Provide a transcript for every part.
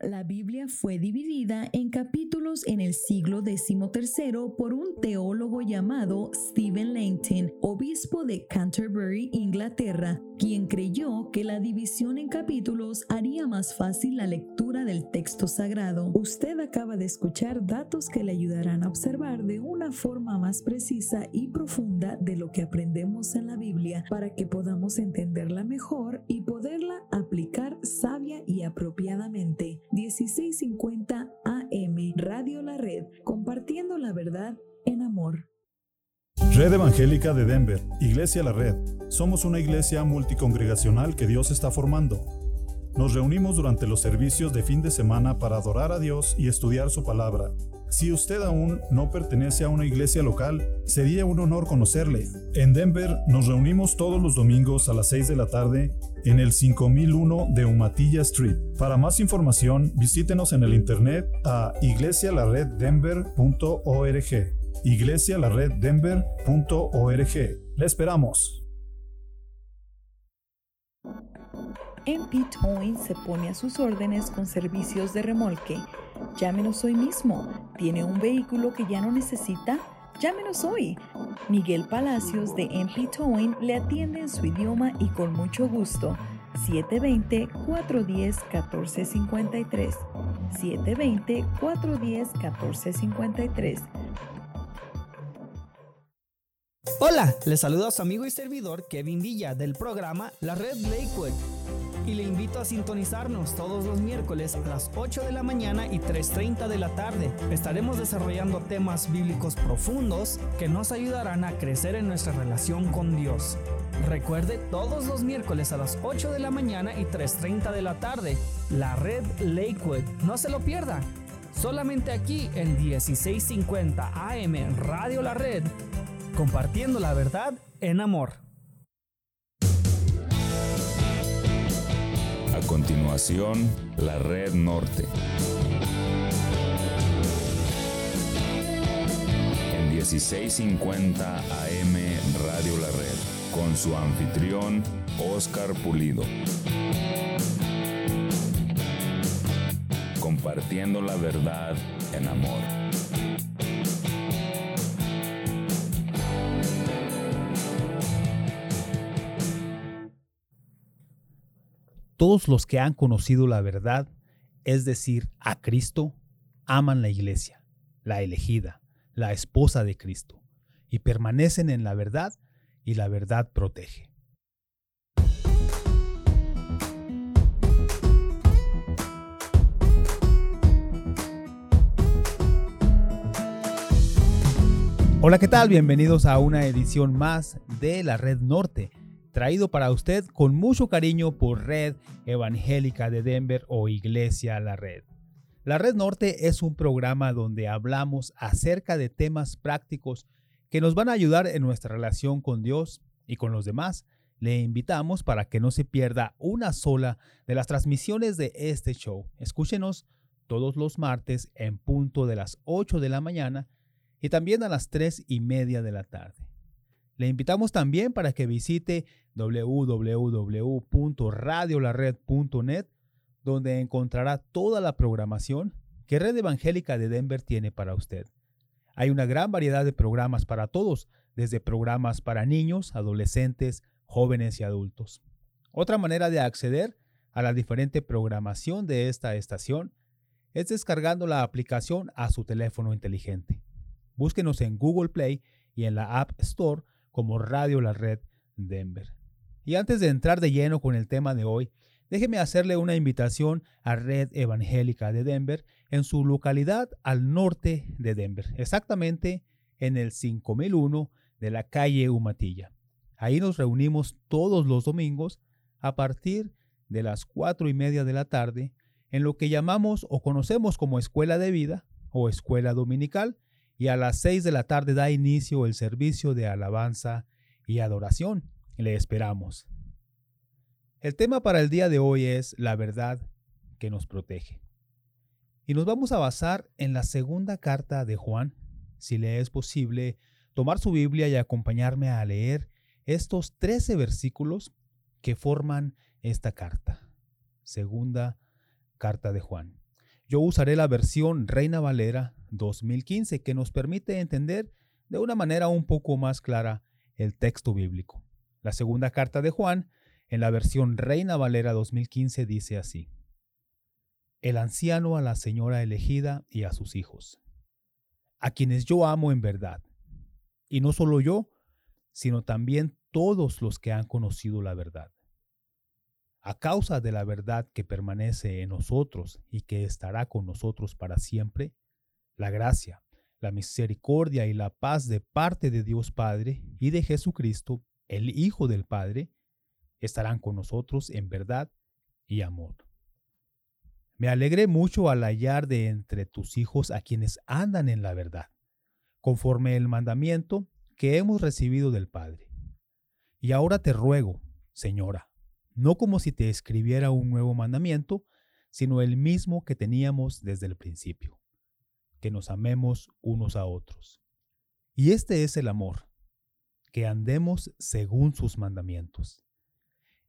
La Biblia fue dividida en capítulos en el siglo XIII por un teólogo llamado Stephen Langton, obispo de Canterbury, Inglaterra, quien creyó que la división en capítulos haría más fácil la lectura del texto sagrado. Usted acaba de escuchar datos que le ayudarán a observar de una forma más precisa y profunda de lo que aprendemos en la Biblia para que podamos entenderla mejor y poderla aplicar sabia y apropiadamente. 1650 AM Radio La Red, compartiendo la verdad en amor. Red Evangélica de Denver, Iglesia La Red. Somos una iglesia multicongregacional que Dios está formando. Nos reunimos durante los servicios de fin de semana para adorar a Dios y estudiar su palabra. Si usted aún no pertenece a una iglesia local, sería un honor conocerle. En Denver nos reunimos todos los domingos a las 6 de la tarde en el 5001 de Umatilla Street. Para más información, visítenos en el internet a iglesialareddenver.org. iglesialareddenver.org. Le esperamos. MP Towing se pone a sus órdenes con servicios de remolque. Llámenos hoy mismo. ¿Tiene un vehículo que ya no necesita? Llámenos hoy. Miguel Palacios de MP Towing le atiende en su idioma y con mucho gusto. 720-410-1453. 720-410-1453. Hola, les saluda a su amigo y servidor Kevin Villa del programa La Red Lakewood y le invito a sintonizarnos todos los miércoles a las 8 de la mañana y 3.30 de la tarde. Estaremos desarrollando temas bíblicos profundos que nos ayudarán a crecer en nuestra relación con Dios. Recuerde todos los miércoles a las 8 de la mañana y 3.30 de la tarde, la red Lakewood. No se lo pierda. Solamente aquí en 1650 AM Radio La Red, compartiendo la verdad en amor. Continuación, la Red Norte. En 1650 AM Radio La Red, con su anfitrión Oscar Pulido. Compartiendo la verdad en amor. Todos los que han conocido la verdad, es decir, a Cristo, aman la iglesia, la elegida, la esposa de Cristo, y permanecen en la verdad y la verdad protege. Hola, ¿qué tal? Bienvenidos a una edición más de la Red Norte, traído para usted con mucho cariño por Red Evangélica de Denver o Iglesia La Red. La Red Norte es un programa donde hablamos acerca de temas prácticos que nos van a ayudar en nuestra relación con Dios y con los demás. Le invitamos para que no se pierda una sola de las transmisiones de este show. Escúchenos todos los martes en punto de las 8 de la mañana y también a las 3 y media de la tarde. Le invitamos también para que visite www.radiolared.net, donde encontrará toda la programación que Red Evangélica de Denver tiene para usted. Hay una gran variedad de programas para todos, desde programas para niños, adolescentes, jóvenes y adultos. Otra manera de acceder a la diferente programación de esta estación es descargando la aplicación a su teléfono inteligente. Búsquenos en Google Play y en la App Store como Radio La Red Denver. Y antes de entrar de lleno con el tema de hoy, déjeme hacerle una invitación a Red Evangélica de Denver en su localidad al norte de Denver, exactamente en el 5001 de la calle Humatilla. Ahí nos reunimos todos los domingos a partir de las cuatro y media de la tarde en lo que llamamos o conocemos como escuela de vida o escuela dominical y a las seis de la tarde da inicio el servicio de alabanza y adoración. Le esperamos. El tema para el día de hoy es la verdad que nos protege. Y nos vamos a basar en la segunda carta de Juan. Si le es posible, tomar su Biblia y acompañarme a leer estos 13 versículos que forman esta carta. Segunda carta de Juan. Yo usaré la versión Reina Valera 2015 que nos permite entender de una manera un poco más clara el texto bíblico. La segunda carta de Juan, en la versión Reina Valera 2015, dice así. El anciano a la señora elegida y a sus hijos, a quienes yo amo en verdad, y no solo yo, sino también todos los que han conocido la verdad. A causa de la verdad que permanece en nosotros y que estará con nosotros para siempre, la gracia, la misericordia y la paz de parte de Dios Padre y de Jesucristo, el Hijo del Padre, estarán con nosotros en verdad y amor. Me alegré mucho al hallar de entre tus hijos a quienes andan en la verdad, conforme el mandamiento que hemos recibido del Padre. Y ahora te ruego, Señora, no como si te escribiera un nuevo mandamiento, sino el mismo que teníamos desde el principio que nos amemos unos a otros. Y este es el amor, que andemos según sus mandamientos.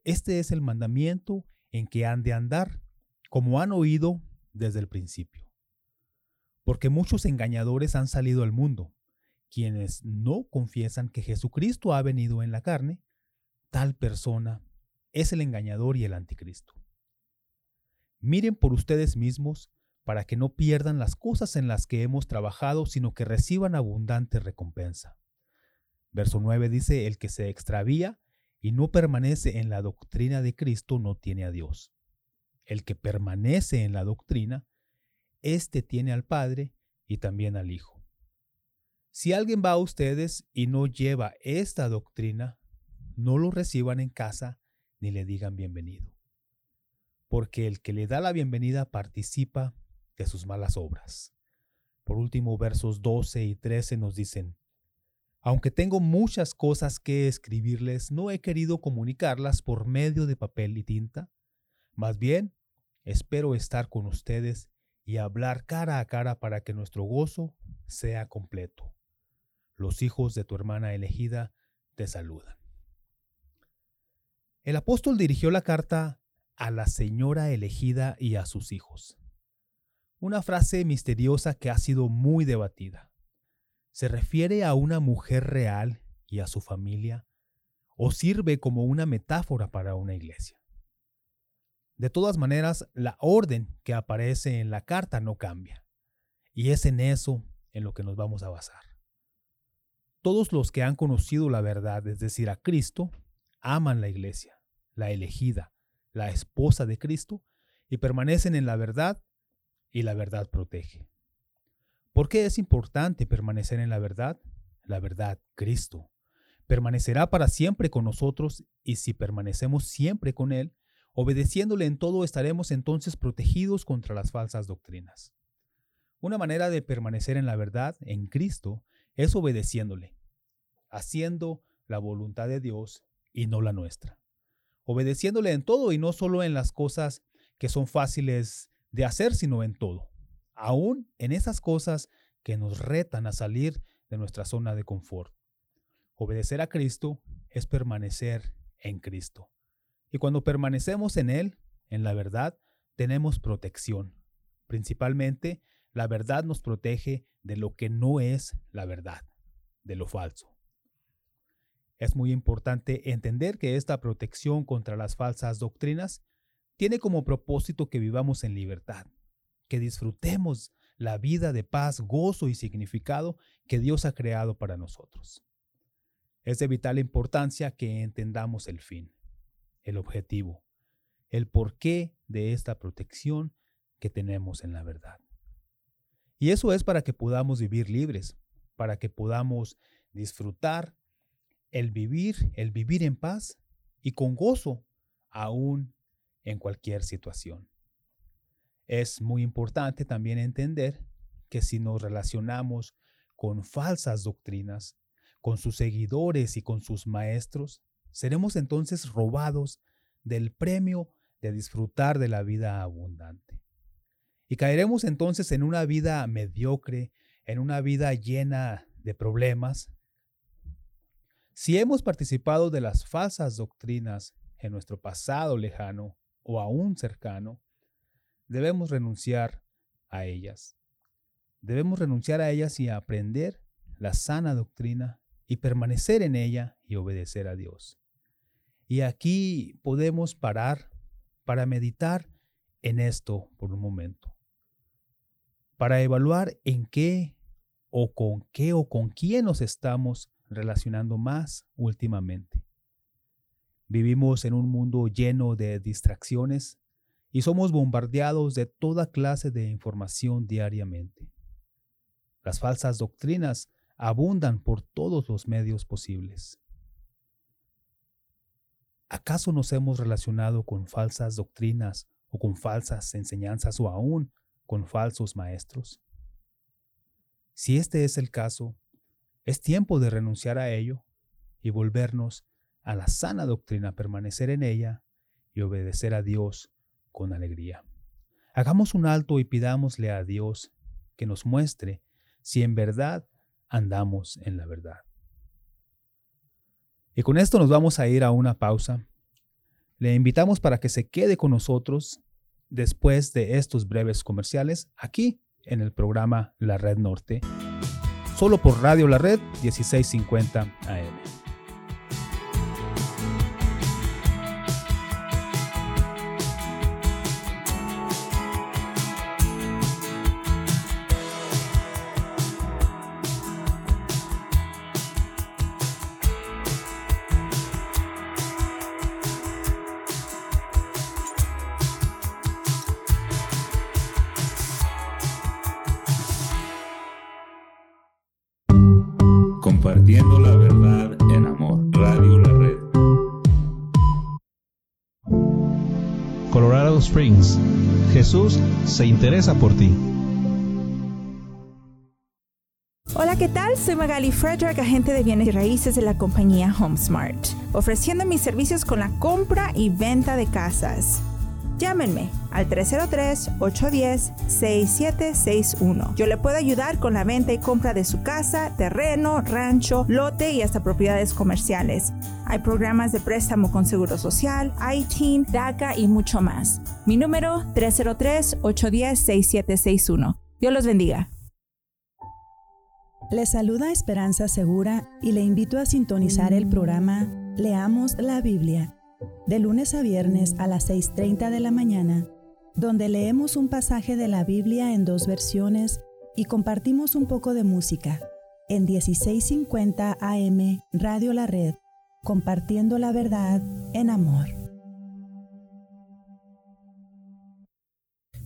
Este es el mandamiento en que han de andar, como han oído desde el principio. Porque muchos engañadores han salido al mundo, quienes no confiesan que Jesucristo ha venido en la carne, tal persona es el engañador y el anticristo. Miren por ustedes mismos para que no pierdan las cosas en las que hemos trabajado, sino que reciban abundante recompensa. Verso 9 dice, el que se extravía y no permanece en la doctrina de Cristo no tiene a Dios. El que permanece en la doctrina, éste tiene al Padre y también al Hijo. Si alguien va a ustedes y no lleva esta doctrina, no lo reciban en casa ni le digan bienvenido. Porque el que le da la bienvenida participa de sus malas obras. Por último, versos 12 y 13 nos dicen, aunque tengo muchas cosas que escribirles, no he querido comunicarlas por medio de papel y tinta. Más bien, espero estar con ustedes y hablar cara a cara para que nuestro gozo sea completo. Los hijos de tu hermana elegida te saludan. El apóstol dirigió la carta a la señora elegida y a sus hijos una frase misteriosa que ha sido muy debatida. ¿Se refiere a una mujer real y a su familia o sirve como una metáfora para una iglesia? De todas maneras, la orden que aparece en la carta no cambia, y es en eso en lo que nos vamos a basar. Todos los que han conocido la verdad, es decir, a Cristo, aman la iglesia, la elegida, la esposa de Cristo, y permanecen en la verdad y la verdad protege. ¿Por qué es importante permanecer en la verdad? La verdad, Cristo. Permanecerá para siempre con nosotros y si permanecemos siempre con Él, obedeciéndole en todo estaremos entonces protegidos contra las falsas doctrinas. Una manera de permanecer en la verdad, en Cristo, es obedeciéndole, haciendo la voluntad de Dios y no la nuestra. Obedeciéndole en todo y no solo en las cosas que son fáciles de hacer, sino en todo, aún en esas cosas que nos retan a salir de nuestra zona de confort. Obedecer a Cristo es permanecer en Cristo. Y cuando permanecemos en Él, en la verdad, tenemos protección. Principalmente, la verdad nos protege de lo que no es la verdad, de lo falso. Es muy importante entender que esta protección contra las falsas doctrinas tiene como propósito que vivamos en libertad, que disfrutemos la vida de paz, gozo y significado que Dios ha creado para nosotros. Es de vital importancia que entendamos el fin, el objetivo, el porqué de esta protección que tenemos en la verdad. Y eso es para que podamos vivir libres, para que podamos disfrutar el vivir, el vivir en paz y con gozo, aún en cualquier situación. Es muy importante también entender que si nos relacionamos con falsas doctrinas, con sus seguidores y con sus maestros, seremos entonces robados del premio de disfrutar de la vida abundante. Y caeremos entonces en una vida mediocre, en una vida llena de problemas. Si hemos participado de las falsas doctrinas en nuestro pasado lejano o aún cercano, debemos renunciar a ellas. Debemos renunciar a ellas y aprender la sana doctrina y permanecer en ella y obedecer a Dios. Y aquí podemos parar para meditar en esto por un momento, para evaluar en qué o con qué o con quién nos estamos relacionando más últimamente. Vivimos en un mundo lleno de distracciones y somos bombardeados de toda clase de información diariamente. Las falsas doctrinas abundan por todos los medios posibles. ¿Acaso nos hemos relacionado con falsas doctrinas o con falsas enseñanzas o aún con falsos maestros? Si este es el caso, es tiempo de renunciar a ello y volvernos a la sana doctrina, permanecer en ella y obedecer a Dios con alegría. Hagamos un alto y pidámosle a Dios que nos muestre si en verdad andamos en la verdad. Y con esto nos vamos a ir a una pausa. Le invitamos para que se quede con nosotros después de estos breves comerciales aquí en el programa La Red Norte, solo por Radio La Red 1650 AM. Se interesa por ti. Hola, ¿qué tal? Soy Magali Frederick, agente de bienes y raíces de la compañía HomeSmart, ofreciendo mis servicios con la compra y venta de casas. Llámenme al 303-810-6761. Yo le puedo ayudar con la venta y compra de su casa, terreno, rancho, lote y hasta propiedades comerciales. Hay programas de préstamo con Seguro Social, ITIN, DACA y mucho más. Mi número 303-810-6761. Dios los bendiga. Le saluda Esperanza Segura y le invito a sintonizar el programa Leamos la Biblia de lunes a viernes a las 6.30 de la mañana, donde leemos un pasaje de la Biblia en dos versiones y compartimos un poco de música. En 1650 AM Radio La Red, compartiendo la verdad en amor.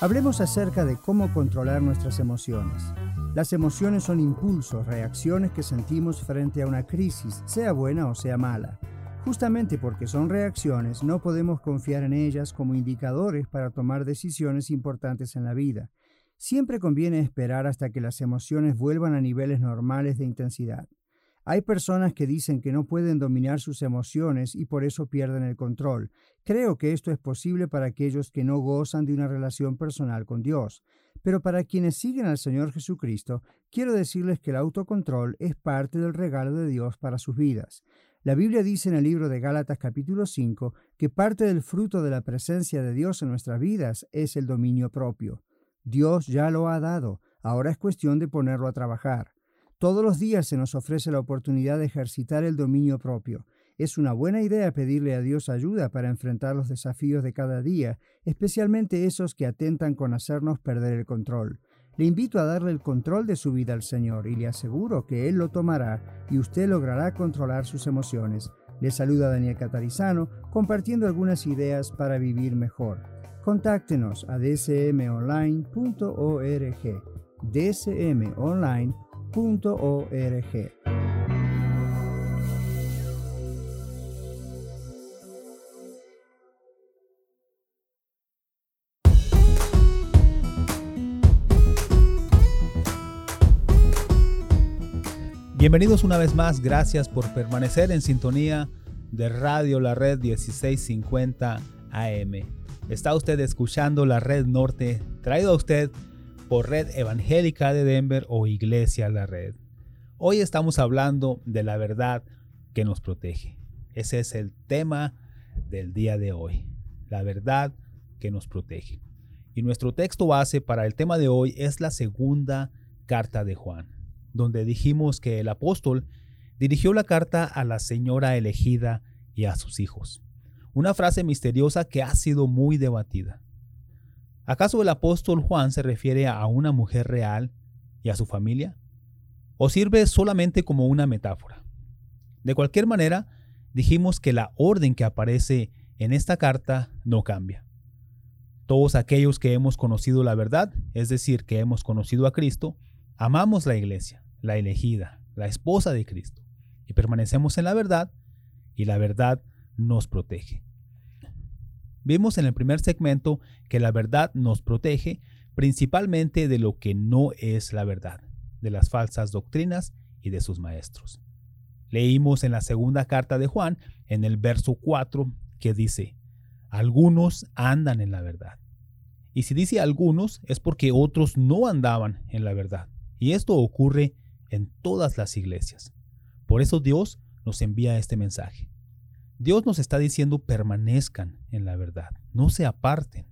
Hablemos acerca de cómo controlar nuestras emociones. Las emociones son impulsos, reacciones que sentimos frente a una crisis, sea buena o sea mala. Justamente porque son reacciones, no podemos confiar en ellas como indicadores para tomar decisiones importantes en la vida. Siempre conviene esperar hasta que las emociones vuelvan a niveles normales de intensidad. Hay personas que dicen que no pueden dominar sus emociones y por eso pierden el control. Creo que esto es posible para aquellos que no gozan de una relación personal con Dios. Pero para quienes siguen al Señor Jesucristo, quiero decirles que el autocontrol es parte del regalo de Dios para sus vidas. La Biblia dice en el libro de Gálatas capítulo 5 que parte del fruto de la presencia de Dios en nuestras vidas es el dominio propio. Dios ya lo ha dado, ahora es cuestión de ponerlo a trabajar. Todos los días se nos ofrece la oportunidad de ejercitar el dominio propio. Es una buena idea pedirle a Dios ayuda para enfrentar los desafíos de cada día, especialmente esos que atentan con hacernos perder el control. Le invito a darle el control de su vida al Señor y le aseguro que Él lo tomará y usted logrará controlar sus emociones. Le saluda Daniel Catarizano compartiendo algunas ideas para vivir mejor. Contáctenos a dsmonline.org. Bienvenidos una vez más, gracias por permanecer en sintonía de Radio La Red 1650 AM. Está usted escuchando la Red Norte, traído a usted por Red Evangélica de Denver o Iglesia La Red. Hoy estamos hablando de la verdad que nos protege. Ese es el tema del día de hoy, la verdad que nos protege. Y nuestro texto base para el tema de hoy es la segunda carta de Juan donde dijimos que el apóstol dirigió la carta a la señora elegida y a sus hijos. Una frase misteriosa que ha sido muy debatida. ¿Acaso el apóstol Juan se refiere a una mujer real y a su familia? ¿O sirve solamente como una metáfora? De cualquier manera, dijimos que la orden que aparece en esta carta no cambia. Todos aquellos que hemos conocido la verdad, es decir, que hemos conocido a Cristo, amamos la iglesia la elegida, la esposa de Cristo, y permanecemos en la verdad, y la verdad nos protege. Vimos en el primer segmento que la verdad nos protege principalmente de lo que no es la verdad, de las falsas doctrinas y de sus maestros. Leímos en la segunda carta de Juan, en el verso 4, que dice, algunos andan en la verdad. Y si dice algunos es porque otros no andaban en la verdad. Y esto ocurre en todas las iglesias. Por eso Dios nos envía este mensaje. Dios nos está diciendo permanezcan en la verdad, no se aparten.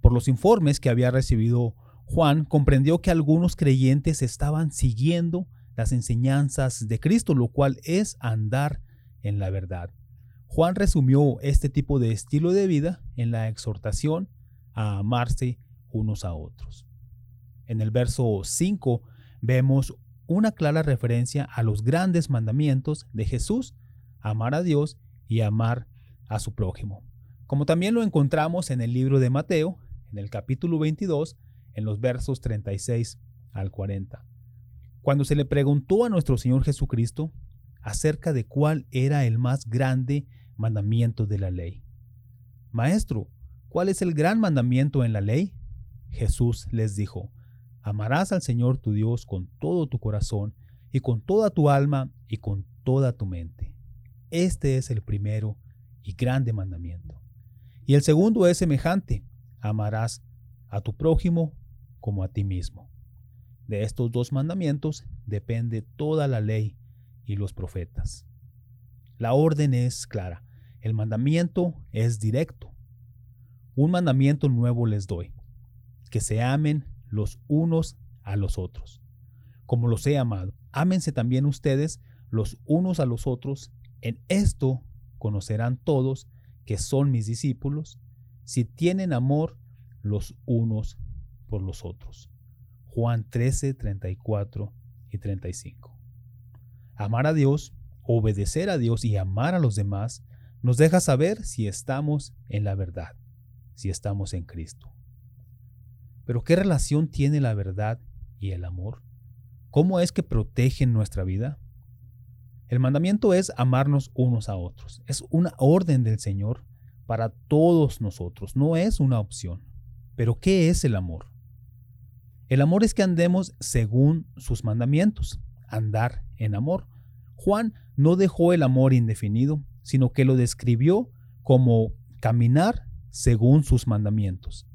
Por los informes que había recibido Juan, comprendió que algunos creyentes estaban siguiendo las enseñanzas de Cristo, lo cual es andar en la verdad. Juan resumió este tipo de estilo de vida en la exhortación a amarse unos a otros. En el verso 5 vemos una clara referencia a los grandes mandamientos de Jesús, amar a Dios y amar a su prójimo. Como también lo encontramos en el libro de Mateo, en el capítulo 22, en los versos 36 al 40. Cuando se le preguntó a nuestro Señor Jesucristo acerca de cuál era el más grande mandamiento de la ley. Maestro, ¿cuál es el gran mandamiento en la ley? Jesús les dijo, Amarás al Señor tu Dios con todo tu corazón y con toda tu alma y con toda tu mente. Este es el primero y grande mandamiento. Y el segundo es semejante. Amarás a tu prójimo como a ti mismo. De estos dos mandamientos depende toda la ley y los profetas. La orden es clara. El mandamiento es directo. Un mandamiento nuevo les doy. Que se amen los unos a los otros. Como los he amado, ámense también ustedes los unos a los otros. En esto conocerán todos que son mis discípulos, si tienen amor los unos por los otros. Juan 13, 34 y 35. Amar a Dios, obedecer a Dios y amar a los demás nos deja saber si estamos en la verdad, si estamos en Cristo. Pero ¿qué relación tiene la verdad y el amor? ¿Cómo es que protegen nuestra vida? El mandamiento es amarnos unos a otros. Es una orden del Señor para todos nosotros, no es una opción. Pero ¿qué es el amor? El amor es que andemos según sus mandamientos, andar en amor. Juan no dejó el amor indefinido, sino que lo describió como caminar según sus mandamientos.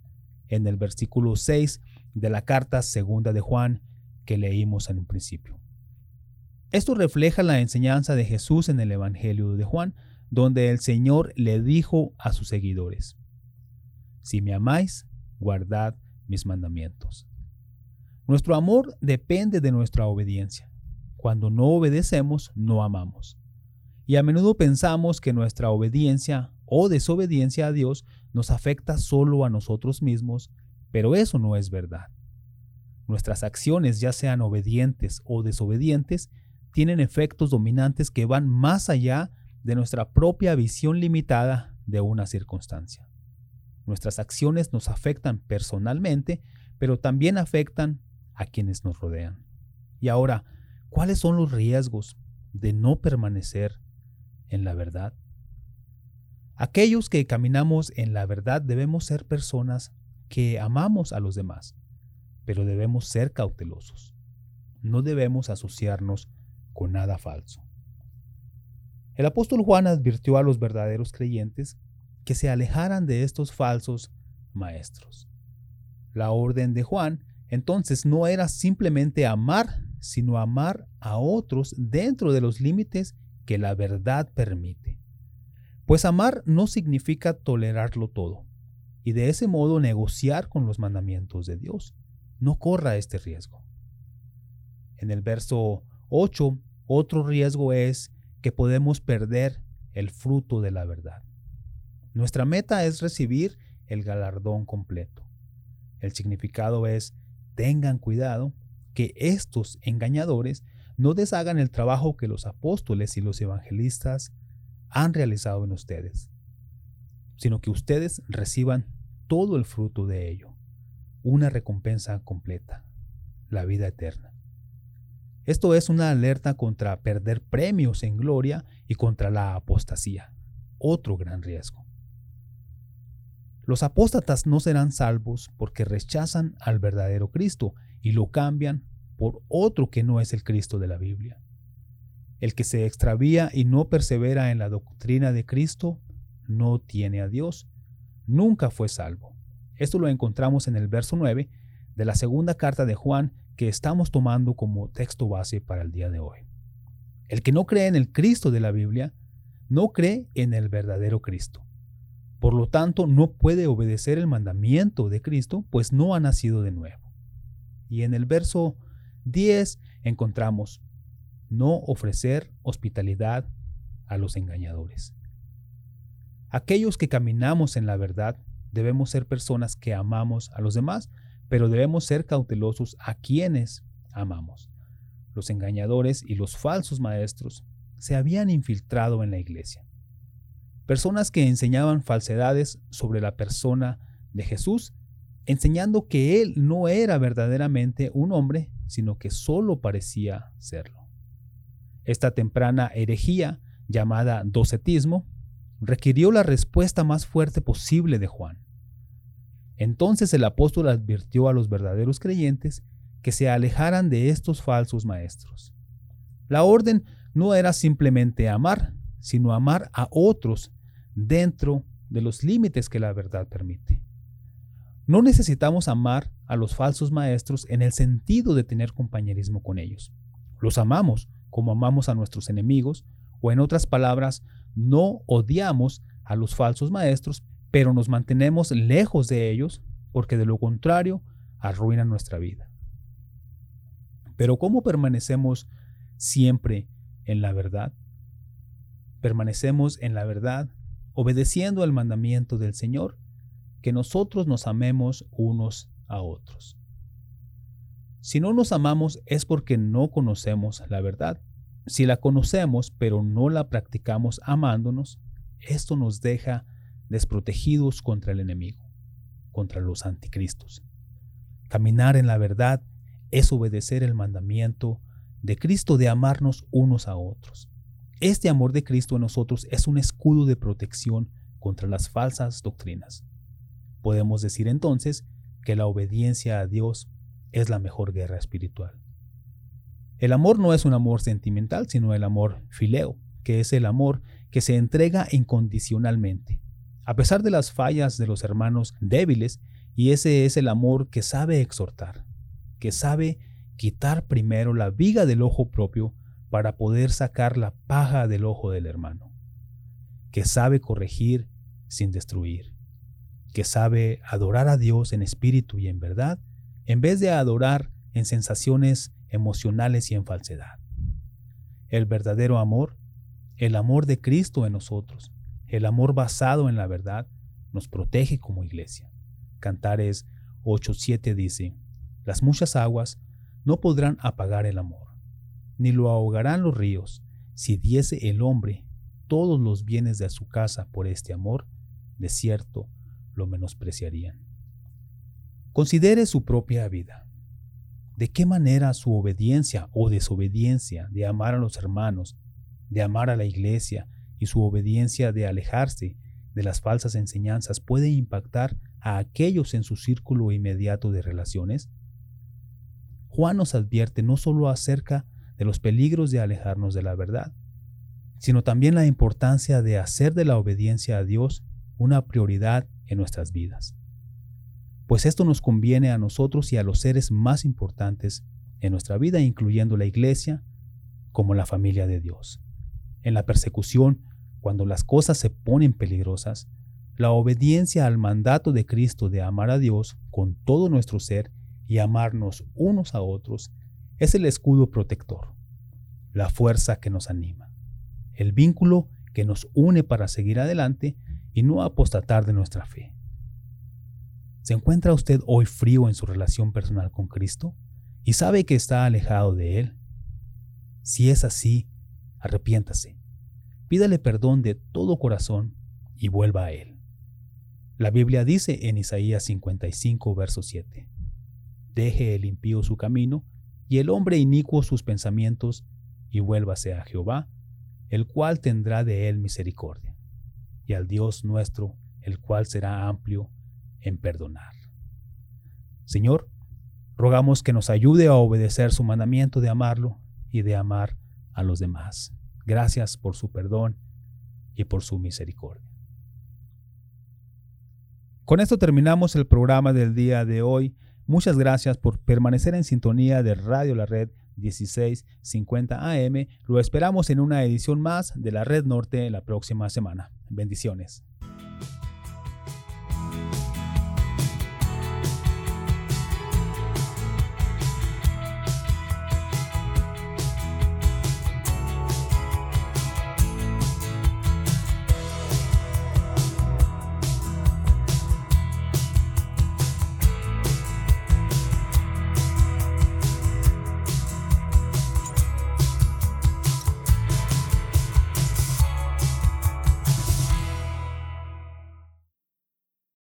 En el versículo 6 de la carta segunda de Juan que leímos en un principio. Esto refleja la enseñanza de Jesús en el Evangelio de Juan, donde el Señor le dijo a sus seguidores, Si me amáis, guardad mis mandamientos. Nuestro amor depende de nuestra obediencia. Cuando no obedecemos, no amamos. Y a menudo pensamos que nuestra obediencia o desobediencia a Dios nos afecta solo a nosotros mismos, pero eso no es verdad. Nuestras acciones, ya sean obedientes o desobedientes, tienen efectos dominantes que van más allá de nuestra propia visión limitada de una circunstancia. Nuestras acciones nos afectan personalmente, pero también afectan a quienes nos rodean. Y ahora, ¿cuáles son los riesgos de no permanecer en la verdad? Aquellos que caminamos en la verdad debemos ser personas que amamos a los demás, pero debemos ser cautelosos. No debemos asociarnos con nada falso. El apóstol Juan advirtió a los verdaderos creyentes que se alejaran de estos falsos maestros. La orden de Juan entonces no era simplemente amar, sino amar a otros dentro de los límites que la verdad permite. Pues amar no significa tolerarlo todo y de ese modo negociar con los mandamientos de Dios. No corra este riesgo. En el verso 8 otro riesgo es que podemos perder el fruto de la verdad. Nuestra meta es recibir el galardón completo. El significado es, tengan cuidado que estos engañadores no deshagan el trabajo que los apóstoles y los evangelistas han realizado en ustedes, sino que ustedes reciban todo el fruto de ello, una recompensa completa, la vida eterna. Esto es una alerta contra perder premios en gloria y contra la apostasía, otro gran riesgo. Los apóstatas no serán salvos porque rechazan al verdadero Cristo y lo cambian por otro que no es el Cristo de la Biblia. El que se extravía y no persevera en la doctrina de Cristo no tiene a Dios, nunca fue salvo. Esto lo encontramos en el verso 9 de la segunda carta de Juan que estamos tomando como texto base para el día de hoy. El que no cree en el Cristo de la Biblia, no cree en el verdadero Cristo. Por lo tanto, no puede obedecer el mandamiento de Cristo, pues no ha nacido de nuevo. Y en el verso 10 encontramos, no ofrecer hospitalidad a los engañadores. Aquellos que caminamos en la verdad debemos ser personas que amamos a los demás, pero debemos ser cautelosos a quienes amamos. Los engañadores y los falsos maestros se habían infiltrado en la iglesia. Personas que enseñaban falsedades sobre la persona de Jesús, enseñando que Él no era verdaderamente un hombre, sino que solo parecía serlo. Esta temprana herejía, llamada docetismo, requirió la respuesta más fuerte posible de Juan. Entonces el apóstol advirtió a los verdaderos creyentes que se alejaran de estos falsos maestros. La orden no era simplemente amar, sino amar a otros dentro de los límites que la verdad permite. No necesitamos amar a los falsos maestros en el sentido de tener compañerismo con ellos. Los amamos como amamos a nuestros enemigos, o en otras palabras, no odiamos a los falsos maestros, pero nos mantenemos lejos de ellos porque de lo contrario arruinan nuestra vida. Pero ¿cómo permanecemos siempre en la verdad? Permanecemos en la verdad obedeciendo al mandamiento del Señor, que nosotros nos amemos unos a otros. Si no nos amamos es porque no conocemos la verdad. Si la conocemos pero no la practicamos amándonos, esto nos deja desprotegidos contra el enemigo, contra los anticristos. Caminar en la verdad es obedecer el mandamiento de Cristo de amarnos unos a otros. Este amor de Cristo en nosotros es un escudo de protección contra las falsas doctrinas. Podemos decir entonces que la obediencia a Dios es la mejor guerra espiritual. El amor no es un amor sentimental, sino el amor fileo, que es el amor que se entrega incondicionalmente, a pesar de las fallas de los hermanos débiles, y ese es el amor que sabe exhortar, que sabe quitar primero la viga del ojo propio para poder sacar la paja del ojo del hermano, que sabe corregir sin destruir, que sabe adorar a Dios en espíritu y en verdad, en vez de adorar en sensaciones emocionales y en falsedad. El verdadero amor, el amor de Cristo en nosotros, el amor basado en la verdad, nos protege como iglesia. Cantares 8.7 dice, las muchas aguas no podrán apagar el amor, ni lo ahogarán los ríos. Si diese el hombre todos los bienes de su casa por este amor, de cierto lo menospreciarían. Considere su propia vida. ¿De qué manera su obediencia o desobediencia de amar a los hermanos, de amar a la iglesia y su obediencia de alejarse de las falsas enseñanzas puede impactar a aquellos en su círculo inmediato de relaciones? Juan nos advierte no solo acerca de los peligros de alejarnos de la verdad, sino también la importancia de hacer de la obediencia a Dios una prioridad en nuestras vidas. Pues esto nos conviene a nosotros y a los seres más importantes en nuestra vida, incluyendo la iglesia, como la familia de Dios. En la persecución, cuando las cosas se ponen peligrosas, la obediencia al mandato de Cristo de amar a Dios con todo nuestro ser y amarnos unos a otros es el escudo protector, la fuerza que nos anima, el vínculo que nos une para seguir adelante y no apostatar de nuestra fe. ¿Se encuentra usted hoy frío en su relación personal con Cristo y sabe que está alejado de Él? Si es así, arrepiéntase, pídale perdón de todo corazón y vuelva a Él. La Biblia dice en Isaías 55, verso 7, Deje el impío su camino y el hombre inicuo sus pensamientos y vuélvase a Jehová, el cual tendrá de él misericordia y al Dios nuestro, el cual será amplio en perdonar. Señor, rogamos que nos ayude a obedecer su mandamiento de amarlo y de amar a los demás. Gracias por su perdón y por su misericordia. Con esto terminamos el programa del día de hoy. Muchas gracias por permanecer en sintonía de Radio La Red 1650 AM. Lo esperamos en una edición más de la Red Norte la próxima semana. Bendiciones.